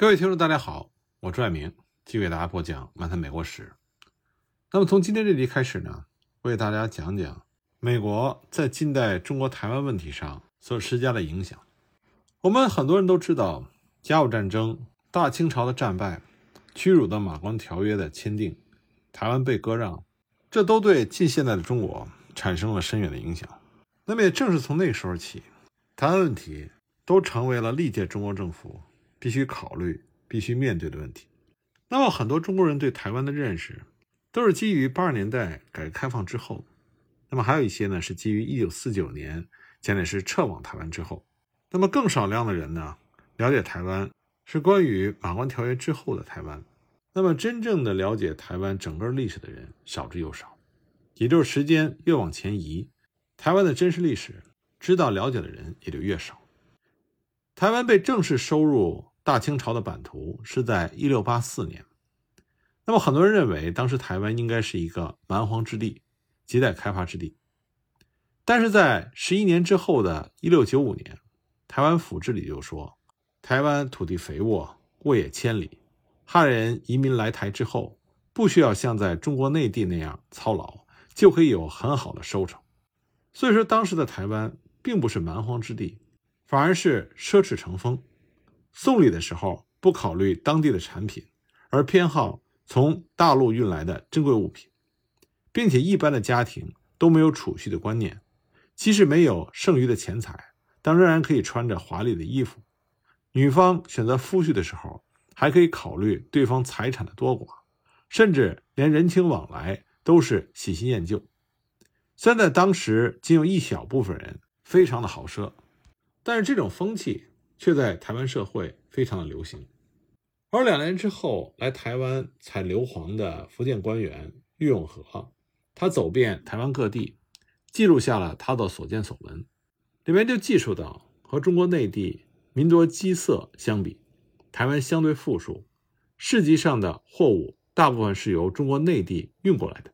各位听众，大家好，我朱爱明，继续给大家播讲《漫谈美国史》。那么从今天这集开始呢，为大家讲讲美国在近代中国台湾问题上所施加的影响。我们很多人都知道，甲午战争、大清朝的战败、屈辱的《马关条约》的签订、台湾被割让，这都对近现代的中国产生了深远的影响。那么也正是从那个时候起，台湾问题都成为了历届中国政府。必须考虑、必须面对的问题。那么，很多中国人对台湾的认识，都是基于八十年代改革开放之后；那么，还有一些呢，是基于一九四九年蒋介石撤往台湾之后。那么，更少量的人呢，了解台湾是关于《马关条约》之后的台湾。那么，真正的了解台湾整个历史的人少之又少，也就是时间越往前移，台湾的真实历史知道了解的人也就越少。台湾被正式收入大清朝的版图是在一六八四年，那么很多人认为当时台湾应该是一个蛮荒之地，亟待开发之地。但是在十一年之后的一六九五年，台湾府志里就说：“台湾土地肥沃，沃野千里，汉人移民来台之后，不需要像在中国内地那样操劳，就可以有很好的收成。”所以说，当时的台湾并不是蛮荒之地。反而是奢侈成风，送礼的时候不考虑当地的产品，而偏好从大陆运来的珍贵物品，并且一般的家庭都没有储蓄的观念，即使没有剩余的钱财，但仍然可以穿着华丽的衣服。女方选择夫婿的时候，还可以考虑对方财产的多寡，甚至连人情往来都是喜新厌旧。虽然在当时仅有一小部分人非常的好奢。但是这种风气却在台湾社会非常的流行，而两年之后来台湾采硫磺的福建官员郁永和，他走遍台湾各地，记录下了他的所见所闻，里面就记述到，和中国内地民多饥色相比，台湾相对富庶，市集上的货物大部分是由中国内地运过来的，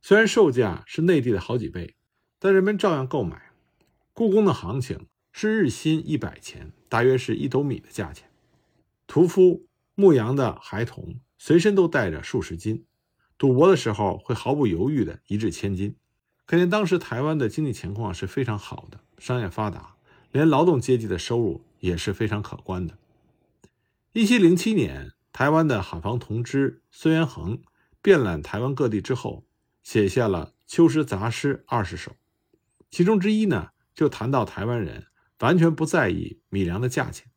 虽然售价是内地的好几倍，但人们照样购买。故宫的行情。是日薪一百钱，大约是一斗米的价钱。屠夫、牧羊的孩童随身都带着数十斤，赌博的时候会毫不犹豫的一掷千金。可见当时台湾的经济情况是非常好的，商业发达，连劳动阶级的收入也是非常可观的。一七零七年，台湾的海防同知孙元衡遍览台湾各地之后，写下了《秋诗杂诗》二十首，其中之一呢，就谈到台湾人。完全不在意米粮的价钱，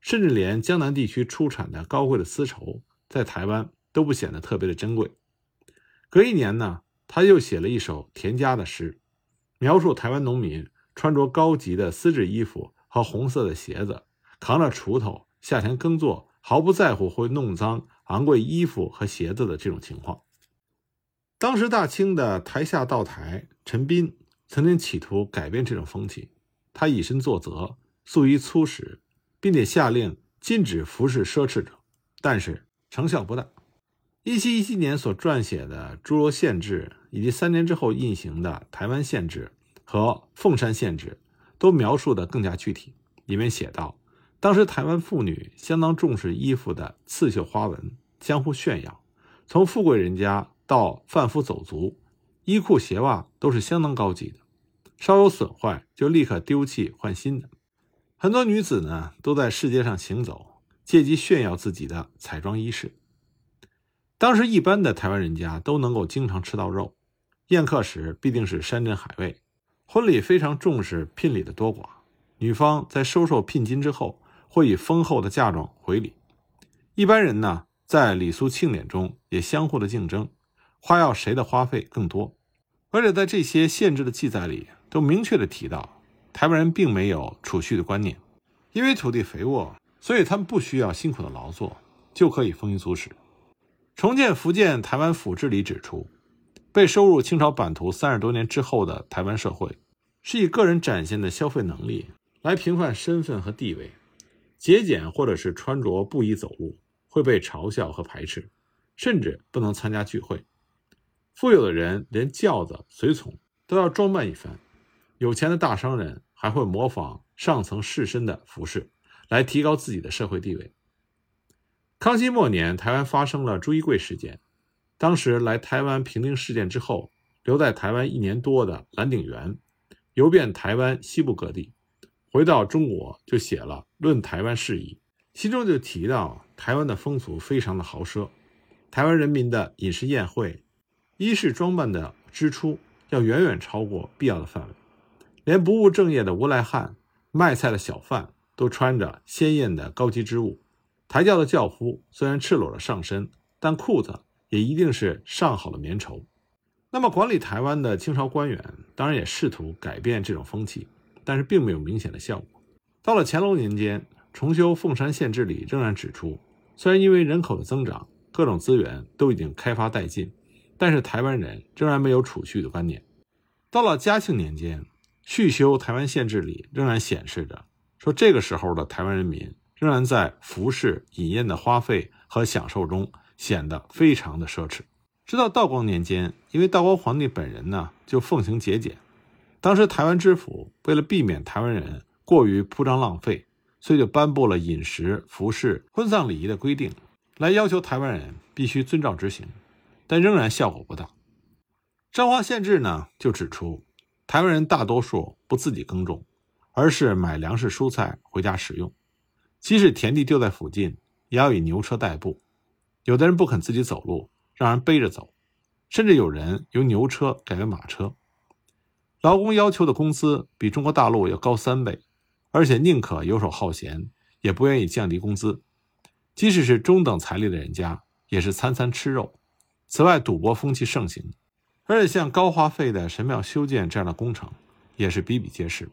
甚至连江南地区出产的高贵的丝绸，在台湾都不显得特别的珍贵。隔一年呢，他又写了一首田家的诗，描述台湾农民穿着高级的丝质衣服和红色的鞋子，扛着锄头下田耕作，毫不在乎会弄脏昂贵衣服和鞋子的这种情况。当时大清的台下道台陈斌曾经企图改变这种风气。他以身作则，素衣粗食，并且下令禁止服侍奢侈者，但是成效不大。一七一七年所撰写的《诸罗县志》，以及三年之后印行的《台湾县志》和《凤山县志》，都描述的更加具体。里面写道，当时台湾妇女相当重视衣服的刺绣花纹，相互炫耀。从富贵人家到贩夫走卒，衣裤鞋袜都是相当高级的。稍有损坏，就立刻丢弃换新的。很多女子呢，都在世界上行走，借机炫耀自己的彩妆衣饰。当时一般的台湾人家都能够经常吃到肉，宴客时必定是山珍海味。婚礼非常重视聘礼的多寡，女方在收受聘金之后，会以丰厚的嫁妆回礼。一般人呢，在礼俗庆典中也相互的竞争，夸耀谁的花费更多。而且在这些限制的记载里。都明确的提到，台湾人并没有储蓄的观念，因为土地肥沃，所以他们不需要辛苦的劳作，就可以丰衣足食。重建福建台湾府志里指出，被收入清朝版图三十多年之后的台湾社会，是以个人展现的消费能力来评判身份和地位，节俭或者是穿着不宜走路会被嘲笑和排斥，甚至不能参加聚会。富有的人连轿子随从都要装扮一番。有钱的大商人还会模仿上层士绅的服饰，来提高自己的社会地位。康熙末年，台湾发生了朱一贵事件。当时来台湾平定事件之后，留在台湾一年多的蓝鼎元，游遍台湾西部各地，回到中国就写了《论台湾事宜》，其中就提到台湾的风俗非常的豪奢，台湾人民的饮食宴会、衣饰装扮的支出要远远超过必要的范围，连不务正业的无赖汉、卖菜的小贩都穿着鲜艳的高级织物。抬轿的轿夫虽然赤裸了上身，但裤子也一定是上好的棉绸。那么，管理台湾的清朝官员当然也试图改变这种风气，但是并没有明显的效果。到了乾隆年间，重修《凤山县志》里仍然指出，虽然因为人口的增长，各种资源都已经开发殆尽，但是台湾人仍然没有储蓄的观念。到了嘉庆年间，续修《台湾县志》里仍然显示着，说这个时候的台湾人民。仍然在服饰、饮宴的花费和享受中显得非常的奢侈。直到道光年间，因为道光皇帝本人呢就奉行节俭，当时台湾知府为了避免台湾人过于铺张浪费，所以就颁布了饮食、服饰、婚丧礼仪的规定，来要求台湾人必须遵照执行，但仍然效果不大。彰化县志呢就指出，台湾人大多数不自己耕种，而是买粮食、蔬菜回家食用。即使田地就在附近，也要以牛车代步。有的人不肯自己走路，让人背着走，甚至有人由牛车改为马车。劳工要求的工资比中国大陆要高三倍，而且宁可游手好闲，也不愿意降低工资。即使是中等财力的人家，也是餐餐吃肉。此外，赌博风气盛行，而且像高花费的神庙修建这样的工程，也是比比皆是。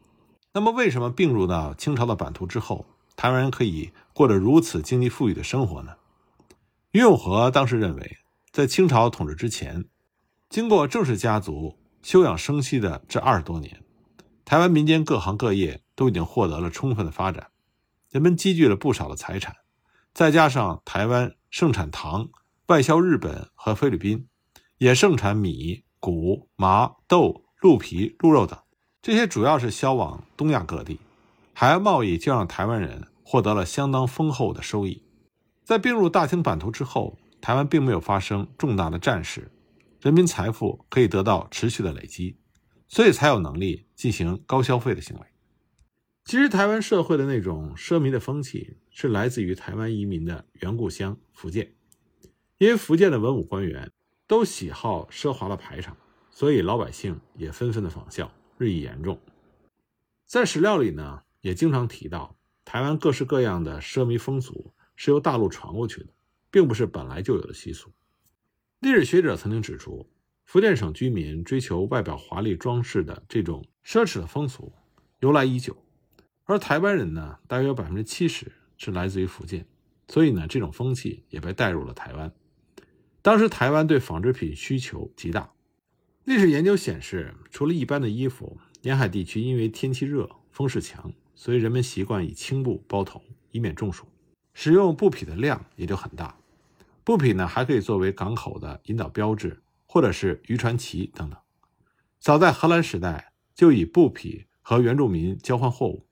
那么，为什么并入到清朝的版图之后？台湾人可以过着如此经济富裕的生活呢？于永和当时认为，在清朝统治之前，经过郑氏家族休养生息的这二十多年，台湾民间各行各业都已经获得了充分的发展，人们积聚了不少的财产，再加上台湾盛产糖，外销日本和菲律宾，也盛产米、谷、麻、豆、鹿皮、鹿肉等，这些主要是销往东亚各地。海外贸易就让台湾人获得了相当丰厚的收益。在并入大清版图之后，台湾并没有发生重大的战事，人民财富可以得到持续的累积，所以才有能力进行高消费的行为。其实，台湾社会的那种奢靡的风气是来自于台湾移民的原故乡福建，因为福建的文武官员都喜好奢华的排场，所以老百姓也纷纷的仿效，日益严重。在史料里呢。也经常提到，台湾各式各样的奢靡风俗是由大陆传过去的，并不是本来就有的习俗。历史学者曾经指出，福建省居民追求外表华丽装饰的这种奢侈的风俗由来已久，而台湾人呢，大约有百分之七十是来自于福建，所以呢，这种风气也被带入了台湾。当时台湾对纺织品需求极大，历史研究显示，除了一般的衣服，沿海地区因为天气热、风势强。所以人们习惯以青布包头，以免中暑。使用布匹的量也就很大。布匹呢，还可以作为港口的引导标志，或者是渔船旗等等。早在荷兰时代，就以布匹和原住民交换货物。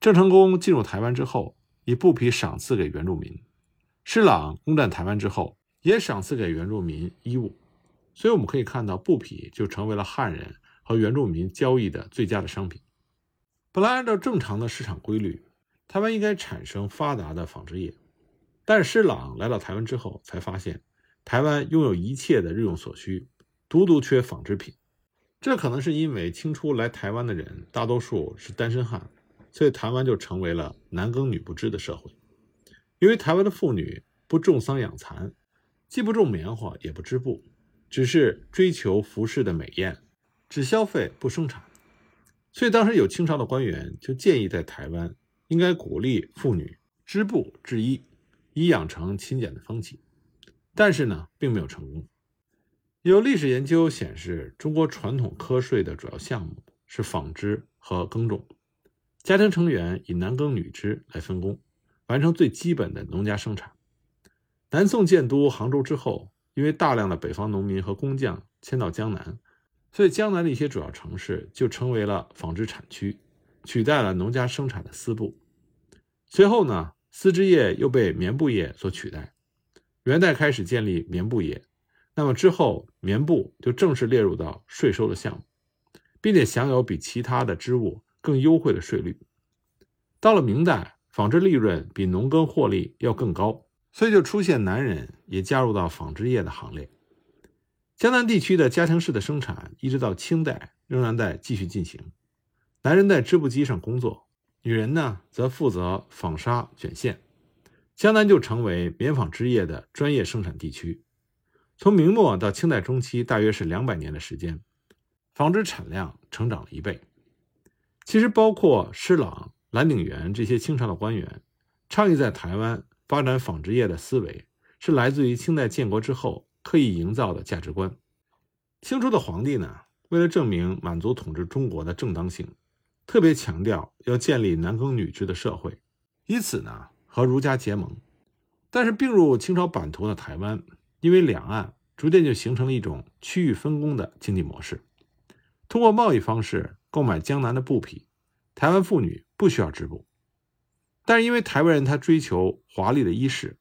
郑成功进入台湾之后，以布匹赏赐给原住民。施琅攻占台湾之后，也赏赐给原住民衣物。所以我们可以看到，布匹就成为了汉人和原住民交易的最佳的商品。本来按照正常的市场规律，台湾应该产生发达的纺织业，但是施琅来到台湾之后，才发现台湾拥有一切的日用所需，独独缺纺织品。这可能是因为清初来台湾的人大多数是单身汉，所以台湾就成为了男耕女不织的社会。因为台湾的妇女不种桑养蚕，既不种棉花，也不织布，只是追求服饰的美艳，只消费不生产。所以当时有清朝的官员就建议，在台湾应该鼓励妇女织布制衣，以养成勤俭的风气。但是呢，并没有成功。有历史研究显示，中国传统瞌税的主要项目是纺织和耕种，家庭成员以男耕女织来分工，完成最基本的农家生产。南宋建都杭州之后，因为大量的北方农民和工匠迁到江南。所以，江南的一些主要城市就成为了纺织产区，取代了农家生产的丝布。随后呢，丝织业又被棉布业所取代。元代开始建立棉布业，那么之后棉布就正式列入到税收的项目，并且享有比其他的织物更优惠的税率。到了明代，纺织利润比农耕获利要更高，所以就出现男人也加入到纺织业的行列。江南地区的家庭式的生产，一直到清代仍然在继续进行。男人在织布机上工作，女人呢则负责纺纱卷线。江南就成为棉纺织业的专业生产地区。从明末到清代中期，大约是两百年的时间，纺织产量成长了一倍。其实，包括施琅、蓝鼎元这些清朝的官员，倡议在台湾发展纺织业的思维，是来自于清代建国之后刻意营造的价值观。清初的皇帝呢，为了证明满族统治中国的正当性，特别强调要建立男耕女织的社会，以此呢。和儒家结盟，但是并入清朝版图的台湾，因为两岸逐渐就形成了一种区域分工的经济模式，通过贸易方式购买江南的布匹，台湾妇女不需要织布，但是因为台湾人他追求华丽的衣饰，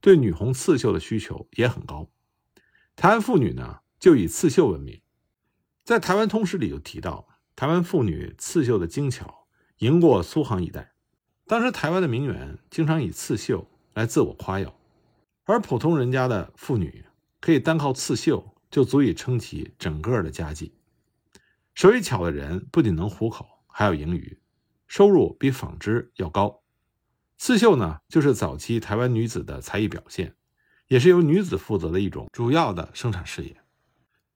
对女红刺绣的需求也很高，台湾妇女呢就以刺绣闻名，在台湾通史里就提到，台湾妇女刺绣的精巧赢过苏杭一带。当时台湾的名媛经常以刺绣来自我夸耀，而普通人家的妇女可以单靠刺绣就足以撑起整个的家计。手艺巧的人不仅能糊口，还有盈余，收入比纺织要高。刺绣呢，就是早期台湾女子的才艺表现，也是由女子负责的一种主要的生产事业。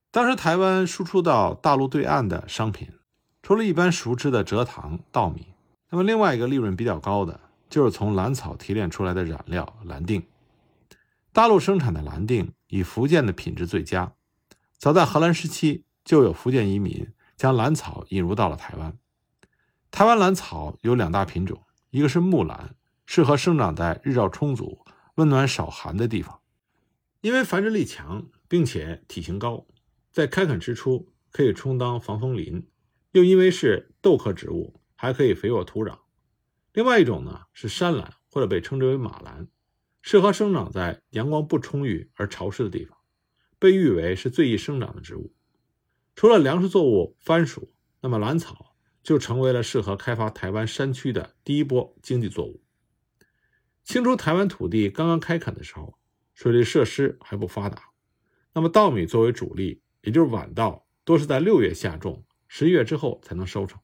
当时台湾输出到大陆对岸的商品，除了一般熟知的蔗糖、稻米。那么另外一个利润比较高的，就是从蓝草提炼出来的染料蓝靛。大陆生产的蓝靛以福建的品质最佳，早在荷兰时期就有福建移民将蓝草引入到了台湾。台湾蓝草有两大品种，一个是木兰，适合生长在日照充足、温暖少寒的地方，因为繁殖力强，并且体型高，在开垦之初可以充当防风林，又因为是豆科植物。还可以肥沃土壤。另外一种呢是山兰，或者被称之为马兰，适合生长在阳光不充裕而潮湿的地方，被誉为是最易生长的植物。除了粮食作物番薯，那么兰草就成为了适合开发台湾山区的第一波经济作物。清初台湾土地刚刚开垦的时候，水利设施还不发达，那么稻米作为主力，也就是晚稻，多是在六月下种，十一月之后才能收成。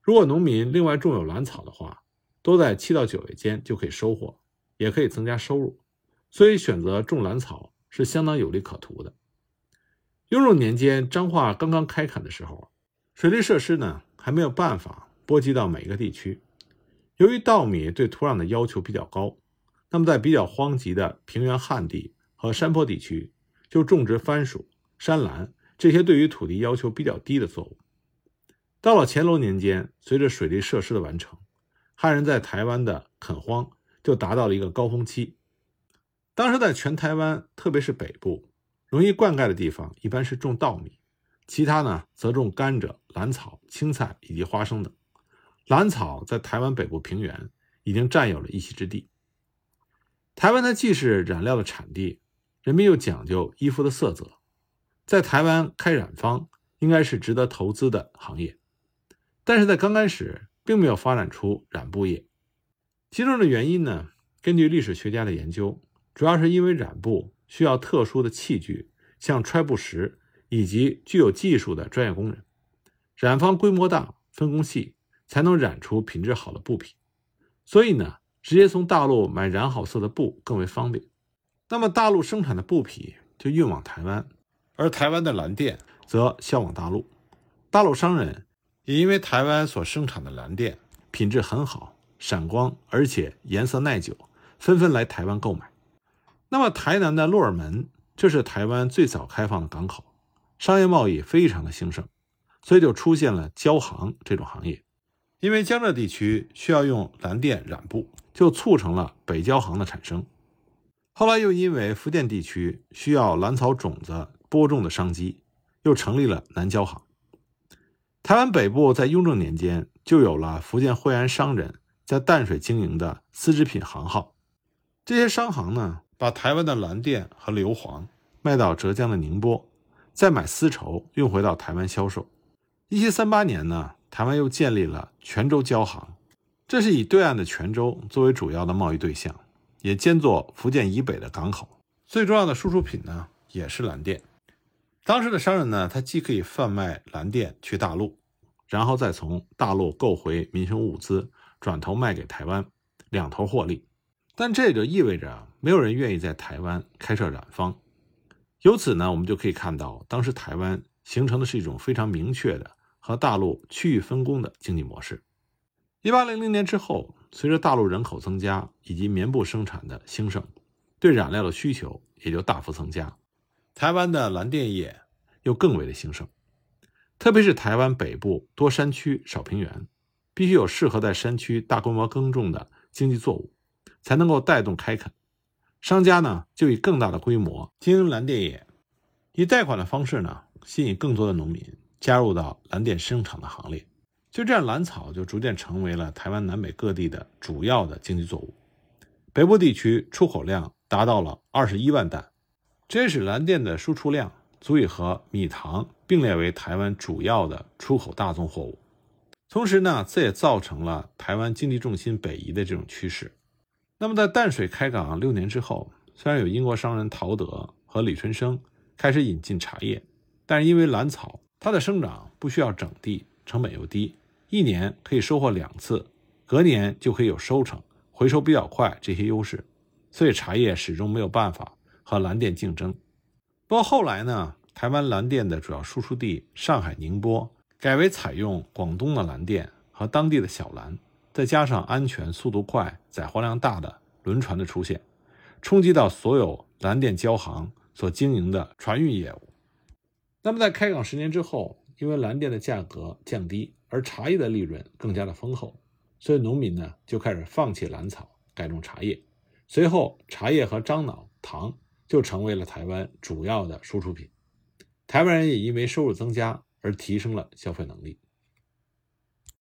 如果农民另外种有兰草的话，多在七到九月间就可以收获，也可以增加收入，所以选择种兰草是相当有利可图的。雍正年间，彰化刚刚开垦的时候，水利设施呢还没有办法波及到每个地区。由于稻米对土壤的要求比较高，那么在比较荒瘠的平原旱地和山坡地区，就种植番薯、山兰这些对于土地要求比较低的作物。到了乾隆年间，随着水利设施的完成，汉人在台湾的垦荒就达到了一个高峰期。当时在全台湾，特别是北部，容易灌溉的地方一般是种稻米，其他呢则种甘蔗、兰草、青菜以及花生等。兰草在台湾北部平原已经占有了一席之地。台湾它既是染料的产地，人民又讲究衣服的色泽，在台湾开染坊应该是值得投资的行业。但是在刚开始，并没有发展出染布业，其中的原因呢？根据历史学家的研究，主要是因为染布需要特殊的器具，像揣布石，以及具有技术的专业工人。染坊规模大，分工细，才能染出品质好的布匹。所以呢，直接从大陆买染好色的布更为方便。那么大陆生产的布匹就运往台湾，而台湾的蓝靛则销往大陆。大陆商人。也因为台湾所生产的蓝靛品质很好、闪光，而且颜色耐久，纷纷来台湾购买。那么，台南的鹿耳门，这是台湾最早开放的港口，商业贸易非常的兴盛，所以就出现了交行这种行业。因为江浙地区需要用蓝靛染布，就促成了北交行的产生。后来又因为福建地区需要蓝草种子播种的商机，又成立了南交行。台湾北部在雍正年间就有了福建惠安商人在淡水经营的丝织品行号。这些商行呢，把台湾的蓝靛和硫磺卖到浙江的宁波，再买丝绸运回到台湾销售。一七三八年呢，台湾又建立了泉州交行，这是以对岸的泉州作为主要的贸易对象，也兼做福建以北的港口。最重要的输出品呢，也是蓝靛。当时的商人呢，他既可以贩卖蓝靛去大陆，然后再从大陆购回民生物资，转头卖给台湾，两头获利。但这就意味着没有人愿意在台湾开设染坊。由此呢，我们就可以看到，当时台湾形成的是一种非常明确的和大陆区域分工的经济模式。一八零零年之后，随着大陆人口增加以及棉布生产的兴盛，对染料的需求也就大幅增加。台湾的蓝靛业又更为的兴盛，特别是台湾北部多山区少平原，必须有适合在山区大规模耕种的经济作物，才能够带动开垦。商家呢就以更大的规模经营蓝靛业，以贷款的方式呢吸引更多的农民加入到蓝靛生产的行列。就这样，蓝草就逐渐成为了台湾南北各地的主要的经济作物。北部地区出口量达到了二十一万担。这也使蓝靛的输出量足以和米糖并列为台湾主要的出口大宗货物，同时呢，这也造成了台湾经济重心北移的这种趋势。那么，在淡水开港六年之后，虽然有英国商人陶德和李春生开始引进茶叶，但是因为蓝草它的生长不需要整地，成本又低，一年可以收获两次，隔年就可以有收成，回收比较快，这些优势，所以茶叶始终没有办法。和蓝靛竞争，不过后来呢，台湾蓝靛的主要输出地上海宁波改为采用广东的蓝靛和当地的小蓝，再加上安全、速度快、载货量大的轮船的出现，冲击到所有蓝靛交行所经营的船运业务。那么在开港十年之后，因为蓝靛的价格降低，而茶叶的利润更加的丰厚，所以农民呢就开始放弃蓝草，改种茶叶。随后，茶叶和樟脑、糖。就成为了台湾主要的输出品，台湾人也因为收入增加而提升了消费能力。